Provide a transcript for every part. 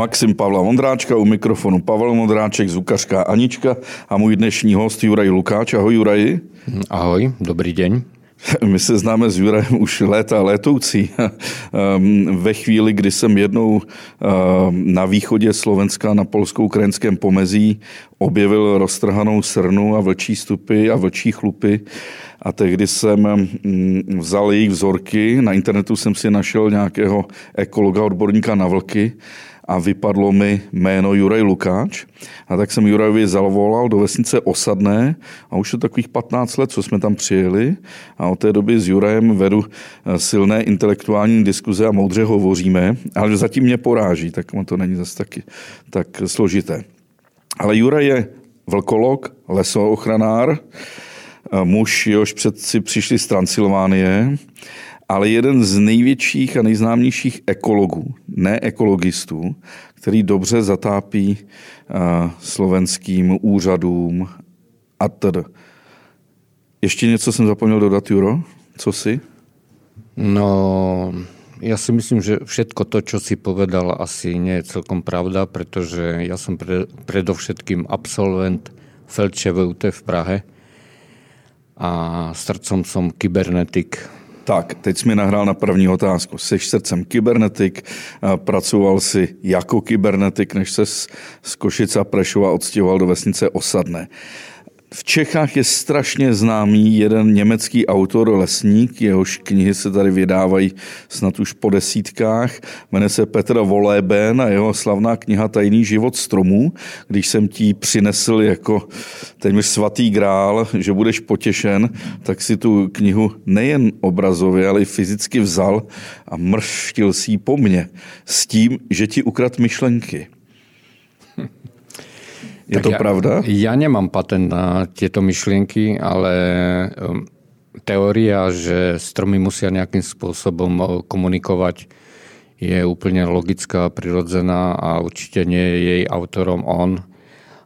Maxim Pavla Vondráčka, u mikrofonu Pavel Vondráček, zukařka Anička a můj dnešní host Juraj Lukáč. Ahoj Juraji. Ahoj, dobrý den. My se známe s Jurajem už léta letoucí. Ehm, ve chvíli, kdy jsem jednou ehm, na východě Slovenska na polskou-ukrajinském pomezí objevil roztrhanou srnu a vlčí stupy a vlčí chlupy a tehdy jsem mm, vzal jejich vzorky. Na internetu jsem si našel nějakého ekologa, odborníka na vlky a vypadlo mi jméno Juraj Lukáč. A tak jsem Jurajovi zavolal do vesnice Osadné a už je takových 15 let, co jsme tam přijeli a od té doby s Jurajem vedu eh, silné intelektuální diskuze a moudře hovoříme, ale zatím mě poráží, tak to není zase taky tak složité. Ale Juraj je vlkolog, lesoochranár, eh, muž, jehož předci přišli z Transylvánie, ale jeden z největších a nejznámějších ekologů, ne ekologistů, který dobře zatápí uh, slovenským úřadům a td. Ještě něco jsem zapomněl dodat, Juro? Co si? No, ja si myslím, že všetko to, čo si povedal, asi nie je celkom pravda, pretože ja som pre, predovšetkým absolvent FLČVUT v Prahe a srdcom som kybernetik, tak, teď jsi mi nahrál na první otázku. Jsi srdcem kybernetik, pracoval si jako kybernetik, než se z Košice a Prešova odstěhoval do vesnice Osadné. V Čechách je strašně známý jeden německý autor, lesník, jehož knihy se tady vydávají snad už po desítkách. Jmenuje se Petr Volében a jeho slavná kniha Tajný život stromů. Když jsem ti přinesl jako téměř svatý grál, že budeš potěšen, tak si tu knihu nejen obrazově, ale i fyzicky vzal a mrštil si ji po mně s tím, že ti ukrad myšlenky. Je tak to ja, pravda? Ja nemám patent na tieto myšlienky, ale um, teória, že stromy musia nejakým spôsobom uh, komunikovať, je úplne logická, prirodzená a určite nie je jej autorom on.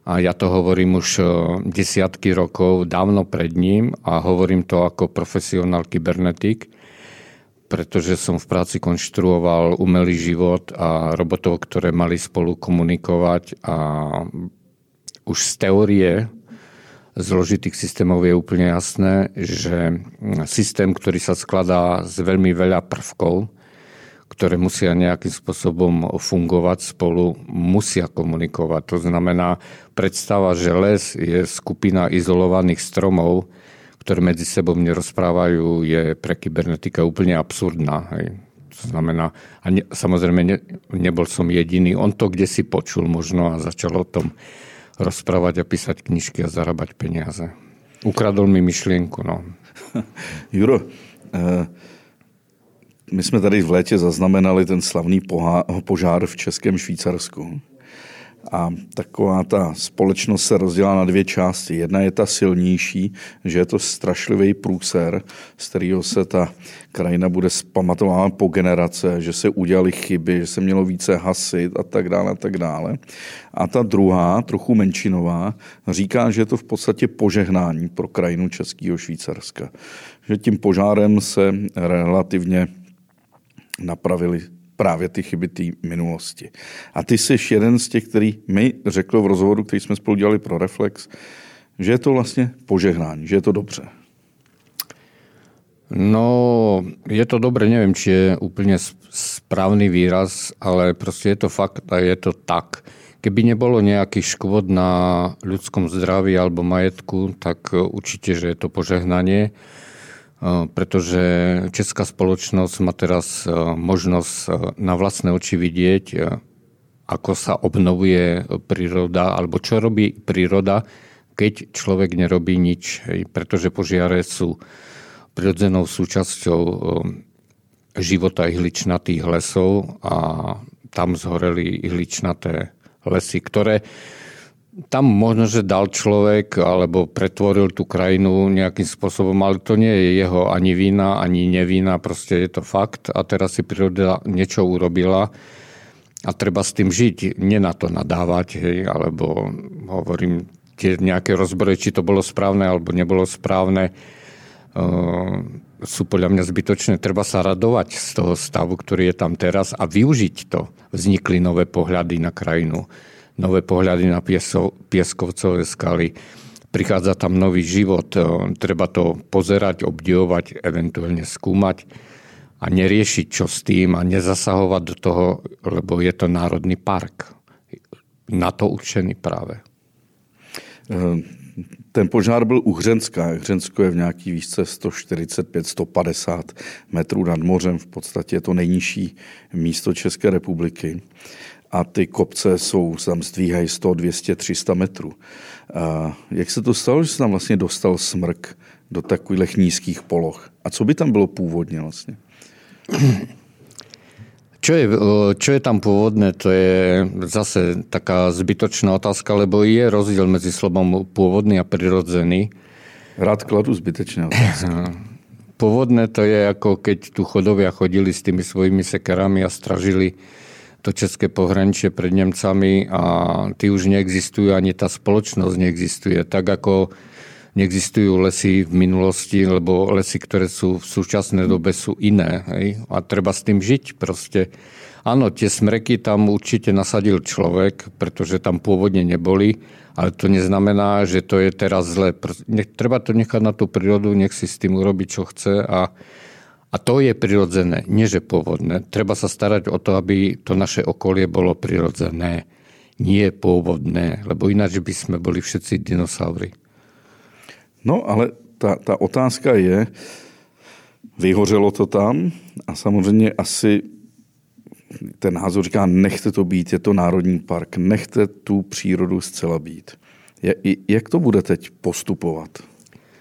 A ja to hovorím už uh, desiatky rokov, dávno pred ním a hovorím to ako profesionál kybernetik, pretože som v práci konštruoval umelý život a robotov, ktoré mali spolu komunikovať a už z teórie zložitých systémov je úplne jasné, že systém, ktorý sa skladá z veľmi veľa prvkov, ktoré musia nejakým spôsobom fungovať spolu, musia komunikovať. To znamená, predstava, že les je skupina izolovaných stromov, ktoré medzi sebou nerozprávajú, je pre kybernetika úplne absurdná. Hej. To znamená, a ne, samozrejme ne, nebol som jediný, on to kde si počul možno a začal o tom rozprávať a písať knižky a zarábať peniaze. Ukradl mi myšlienku. No. Juro, eh, my jsme tady v létě zaznamenali ten slavný požár v Českém Švýcarsku. A taková ta společnost se rozdělá na dvě části. Jedna je ta silnější, že je to strašlivý průser, z kterého se ta krajina bude zpamatovávat po generace, že se udělali chyby, že se mělo více hasit a tak dále a tak dále. A ta druhá, trochu menšinová, říká, že je to v podstatě požehnání pro krajinu Českého Švýcarska. Že tím požárem se relativně napravili právě ty chyby té minulosti. A ty jsi jeden z těch, který mi řekl v rozhovoru, který jsme spolu dělali pro Reflex, že je to vlastně požehnání, že je to dobře. No, je to dobré, neviem, či je úplne správny výraz, ale proste je to fakt a je to tak. Keby nebolo nejaký škôd na ľudskom zdraví alebo majetku, tak určite, že je to požehnanie pretože česká spoločnosť má teraz možnosť na vlastné oči vidieť, ako sa obnovuje príroda, alebo čo robí príroda, keď človek nerobí nič. Pretože požiare sú prirodzenou súčasťou života ihličnatých lesov a tam zhoreli ihličnaté lesy, ktoré tam možno, že dal človek alebo pretvoril tú krajinu nejakým spôsobom, ale to nie je jeho ani vina, ani nevina, proste je to fakt a teraz si príroda niečo urobila a treba s tým žiť, nie na to nadávať, hej, alebo hovorím, tie nejaké rozbory, či to bolo správne alebo nebolo správne. Uh, sú podľa mňa zbytočné. Treba sa radovať z toho stavu, ktorý je tam teraz a využiť to. Vznikli nové pohľady na krajinu, nové pohľady na pieskovcové skaly. Prichádza tam nový život. Treba to pozerať, obdivovať, eventuálne skúmať a neriešiť čo s tým a nezasahovať do toho, lebo je to národný park. Na to určený práve. Um ten požár byl u Hřenska. Hřensko je v nějaký výšce 145-150 metrů nad mořem. V podstatě je to nejnižší místo České republiky. A ty kopce jsou, tam zdvíhají 100, 200, 300 metrů. A jak se to stalo, že se tam vlastně dostal smrk do takových nízkých poloh? A co by tam bylo původně vlastně? Čo je, čo je tam pôvodné, to je zase taká zbytočná otázka, lebo je rozdiel medzi slovom pôvodný a prirodzený. Rád kladu zbytečné otázky. Pôvodné to je ako keď tu chodovia chodili s tými svojimi sekerami a stražili to české pohraničie pred Nemcami a ty už neexistujú, ani tá spoločnosť neexistuje. Tak ako neexistujú lesy v minulosti, lebo lesy, ktoré sú v súčasnej dobe, sú iné. Hej? A treba s tým žiť proste. Áno, tie smreky tam určite nasadil človek, pretože tam pôvodne neboli, ale to neznamená, že to je teraz zle. Treba to nechať na tú prírodu, nech si s tým urobiť, čo chce a, a to je prirodzené, nie že pôvodné. Treba sa starať o to, aby to naše okolie bolo prirodzené, nie pôvodné, lebo ináč by sme boli všetci dinosaury. No, ale ta, ta otázka je, vyhořelo to tam a samozřejmě asi ten názor říká, nechte to být, je to národní park, nechte tu přírodu zcela být. Jak to bude teď postupovat?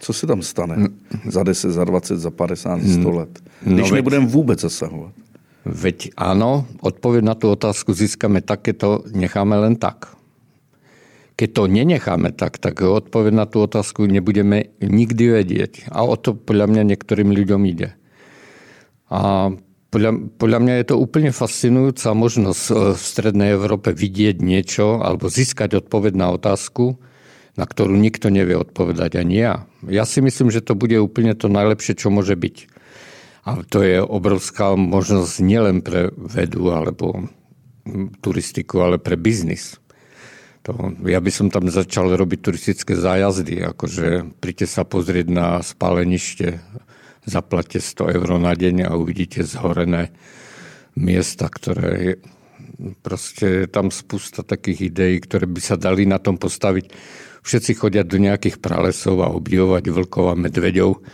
Co se tam stane za 10, za 20, za 50, 100 let? Když no nebudeme vůbec zasahovat. Veď áno, odpověď na tu otázku získame takéto, necháme len tak. Keď to nenecháme tak, tak odpoveď na tú otázku nebudeme nikdy vedieť. A o to podľa mňa niektorým ľuďom ide. A podľa, podľa mňa je to úplne fascinujúca možnosť e, v Strednej Európe vidieť niečo alebo získať odpoveď na otázku, na ktorú nikto nevie odpovedať, ani ja. Ja si myslím, že to bude úplne to najlepšie, čo môže byť. A to je obrovská možnosť nielen pre vedu alebo turistiku, ale pre biznis. To, ja by som tam začal robiť turistické zájazdy, akože príďte sa pozrieť na spálenište, zaplate 100 eur na deň a uvidíte zhorené miesta, ktoré je, proste je tam spústa takých ideí, ktoré by sa dali na tom postaviť. Všetci chodia do nejakých pralesov a obdivovať vlkov a medveďov,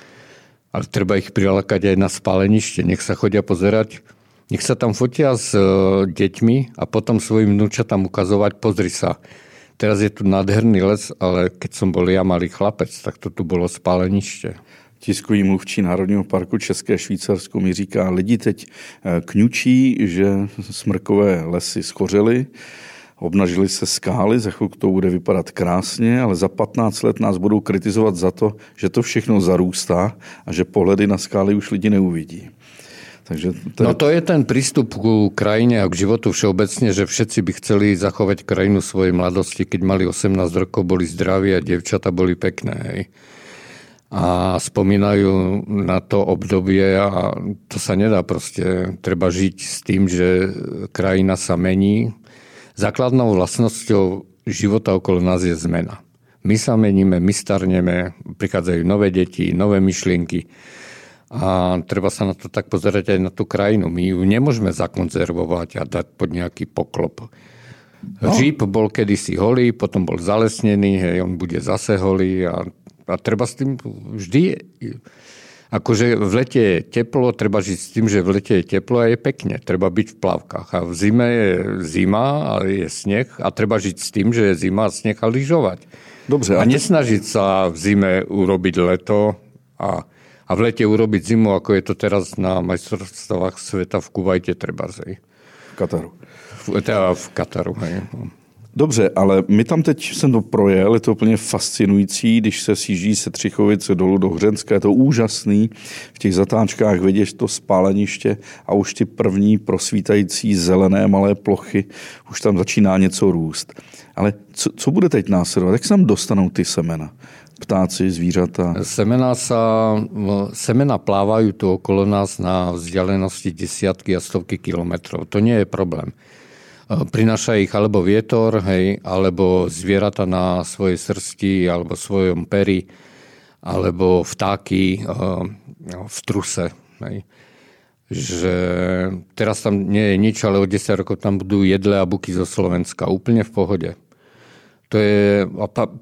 ale treba ich prilákať aj na spálenište. Nech sa chodia pozerať, nech sa tam fotia s e, deťmi a potom svojim vnúčatám ukazovať, pozri sa, teraz je tu nádherný les, ale keď som bol ja malý chlapec, tak to tu bolo spáleniště. Tiskový mluvčí Národního parku České Švýcarsko mi říká, lidi teď e, kňučí, že smrkové lesy schořely, obnažily se skály, za chvilku to bude vypadat krásně, ale za 15 let nás budou kritizovat za to, že to všechno zarůstá a že pohledy na skály už lidi neuvidí. Takže to je... No to je ten prístup ku krajine a k životu všeobecne, že všetci by chceli zachovať krajinu svojej mladosti, keď mali 18 rokov, boli zdraví a devčata boli pekné. A spomínajú na to obdobie a to sa nedá proste. Treba žiť s tým, že krajina sa mení. Základnou vlastnosťou života okolo nás je zmena. My sa meníme, my starneme, prichádzajú nové deti, nové myšlienky a treba sa na to tak pozerať aj na tú krajinu. My ju nemôžeme zakonzervovať a dať pod nejaký poklop. No. Žíp bol kedysi holý, potom bol zalesnený, hej, on bude zase holý a, a treba s tým vždy... Akože v lete je teplo, treba žiť s tým, že v lete je teplo a je pekne. Treba byť v plavkách. A v zime je zima a je sneh a treba žiť s tým, že je zima a sneh a lyžovať. Dobře, a, a nesnažiť sa v zime urobiť leto a a v lete urobiť zimu, ako je to teraz na majstrovstvách sveta v Kuvajte treba. Hej. V Kataru. V, teda v Kataru, hej. Dobře, ale my tam teď jsem to projel, je to úplně fascinující, když se sjíždí se Třichovice dolů do Hřenska, je to úžasný. V těch zatáčkách vidíš to spáleniště a už ty první prosvítající zelené malé plochy, už tam začíná něco růst. Ale co, co bude teď následovat? Jak se tam dostanou ty semena? ptáci, zvířata? Semena, sa, semena plávajú tu okolo nás na vzdialenosti desiatky a stovky kilometrov. To nie je problém. Prináša ich alebo vietor, hej, alebo zvieratá na svojej srsti, alebo svojom peri, alebo vtáky v truse. Hej. Že teraz tam nie je nič, ale o 10 rokov tam budú jedle a buky zo Slovenska. Úplne v pohode to je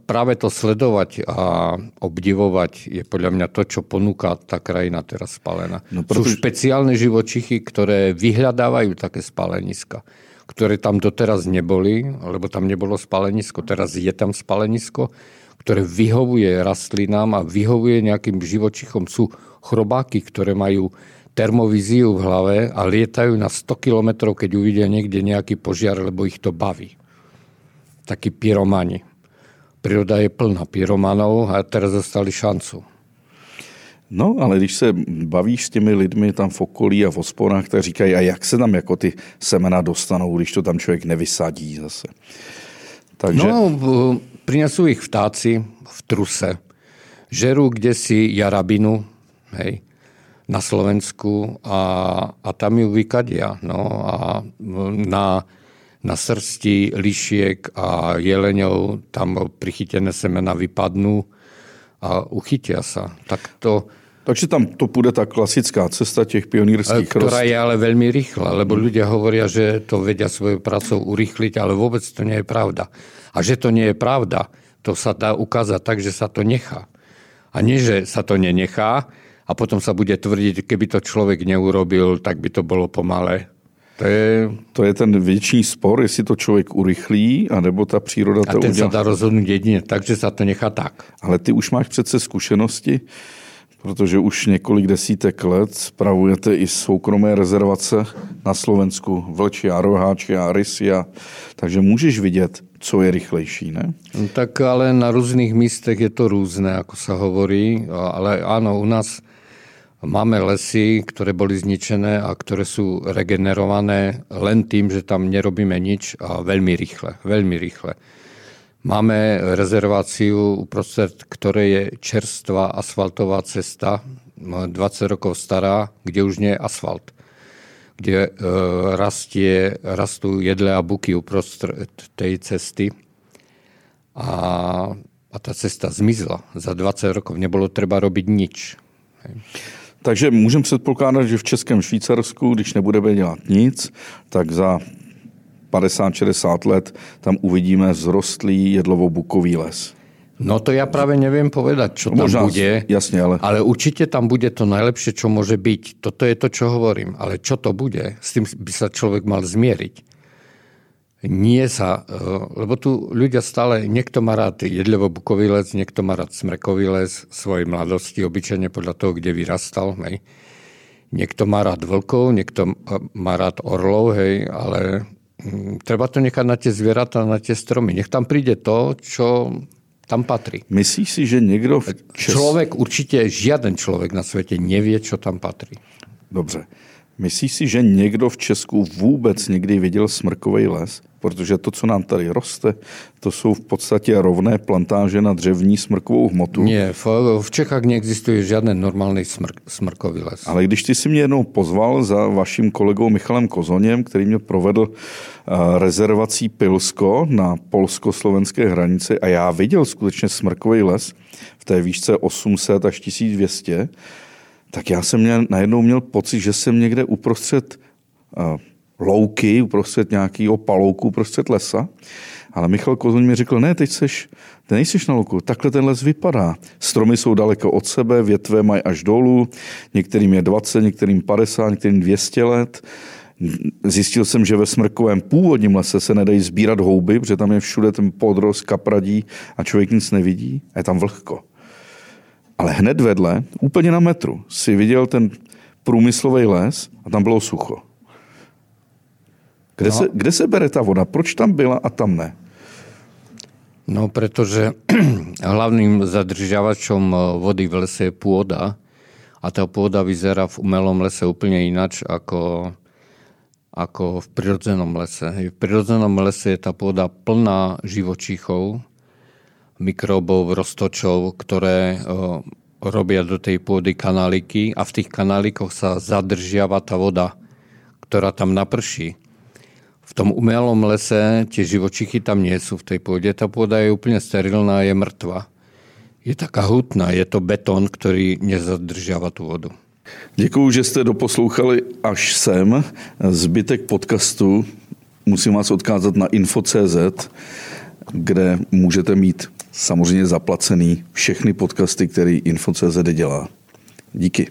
práve to sledovať a obdivovať je podľa mňa to, čo ponúka tá krajina teraz spálená. No, preto... Sú špeciálne živočichy, ktoré vyhľadávajú také spáleniska, ktoré tam doteraz neboli, lebo tam nebolo spálenisko. Teraz je tam spálenisko, ktoré vyhovuje rastlinám a vyhovuje nejakým živočichom. Sú chrobáky, ktoré majú termovíziu v hlave a lietajú na 100 kilometrov, keď uvidia niekde nejaký požiar, lebo ich to baví takí pyromani. Príroda je plná pyromanov a teraz dostali šancu. No, ale když se bavíš s těmi lidmi tam v okolí a v osporách, tak říkají, a jak se tam jako ty semena dostanou, když to tam člověk nevysadí zase. Takže... No, prinesú ich vtáci v truse. Žerú kde si jarabinu, hej, na Slovensku a, a tam ju vykadia. No a na na srsti lišiek a jeleňov tam prichytené semena vypadnú a uchytia sa. Tak to, takže tam to bude tá klasická cesta těch pionírských Ktorá rost... je ale veľmi rýchla, lebo hmm. ľudia hovoria, že to vedia svojou pracou urýchliť, ale vôbec to nie je pravda. A že to nie je pravda, to sa dá ukázať tak, že sa to nechá. A nie, že sa to nenechá a potom sa bude tvrdiť, keby to človek neurobil, tak by to bolo pomalé. To je, to je ten větší spor, jestli to člověk urychlí, anebo ta příroda to udělá. A ten se dá rozhodnout jedině tak, že se to nechá tak. Ale ty už máš přece zkušenosti, protože už několik desítek let spravujete i soukromé rezervace na Slovensku, Vlčia, Roháčia, Rysia, takže můžeš vidět, co je rychlejší, ne? No, tak ale na různých místech je to různé, jako se hovorí, ale ano, u nás Máme lesy, ktoré boli zničené a ktoré sú regenerované len tým, že tam nerobíme nič a veľmi rýchle. Veľmi rýchle. Máme rezerváciu, uprostred ktorej je čerstvá asfaltová cesta, 20 rokov stará, kde už nie je asfalt. Kde rastie, rastú jedle a buky uprostred tej cesty. A, a tá cesta zmizla. Za 20 rokov nebolo treba robiť nič. Takže můžeme předpokládat, že v Českém Švýcarsku, když nebudeme dělat nic, tak za 50-60 let tam uvidíme zrostlý jedlovo-bukový les. No to ja práve neviem povedať, čo tam Možná, bude. Jasne, ale... ale určite tam bude to najlepšie, čo môže byť. Toto je to, čo hovorím. Ale čo to bude, s tým by sa človek mal zmieriť nie sa, e, lebo tu ľudia stále, niekto má rád jedlevo-bukový les, niekto má rád smrekový les svojej mladosti, obyčajne podľa toho, kde vyrastal. Hej. Niekto má rád vlkov, niekto má rád orlov, hej, ale treba to nechať na tie zvieratá, na tie stromy. Nech tam príde to, čo tam patrí. Myslíš si, že niekto... V Čes... Človek, určite žiaden človek na svete nevie, čo tam patrí. Dobře. Myslíš si, že někdo v Česku vůbec někdy viděl smrkový les? Protože to, co nám tady roste, to jsou v podstatě rovné plantáže na dřevní smrkovou hmotu. Nie, v, v Čechách neexistuje žádný normální smrk, smrkový les. Ale když ty si mě jednou pozval za vaším kolegou Michalem Kozoněm, který mě provedl uh, rezervací Pilsko na polsko-slovenské hranici a já viděl skutečně smrkový les v té výšce 800 až 1200, tak já jsem měl, najednou měl pocit, že jsem někde uprostřed uh, louky, uprostřed nějakého palouku, uprostřed lesa. Ale Michal Kozoň mi řekl, ne, teď seš, ty nejseš na louku, takhle ten les vypadá. Stromy jsou daleko od sebe, větve mají až dolů, některým je 20, některým 50, některým 200 let. Zjistil jsem, že ve smrkovém původním lese se nedají sbírat houby, protože tam je všude ten podrost, kapradí a člověk nic nevidí a je tam vlhko. Ale hned vedle, úplně na metru, si viděl ten průmyslový les a tam bylo sucho. Kde, no. se, kde se bere ta voda? Proč tam byla a tam ne? No, pretože hlavným zadržiavačom eh, vody v lese je pôda a tá pôda vyzerá v umelom lese úplne inač ako, ako v prirodzenom lese. V prirodzenom lese je tá pôda plná živočíchov, mikrobov, roztočov, ktoré robia do tej pôdy kanáliky a v tých kanálikoch sa zadržiava tá voda, ktorá tam naprší. V tom umelom lese tie živočichy tam nie sú v tej pôde. Tá pôda je úplne sterilná, je mŕtva. Je taká hutná, je to betón, ktorý nezadržiava tú vodu. Děkuji, že jste doposlouchali až sem. Zbytek podcastu musím vás odkázat na info.cz, kde můžete mít samozřejmě zaplacený všechny podcasty, který info.cz dělá. Díky.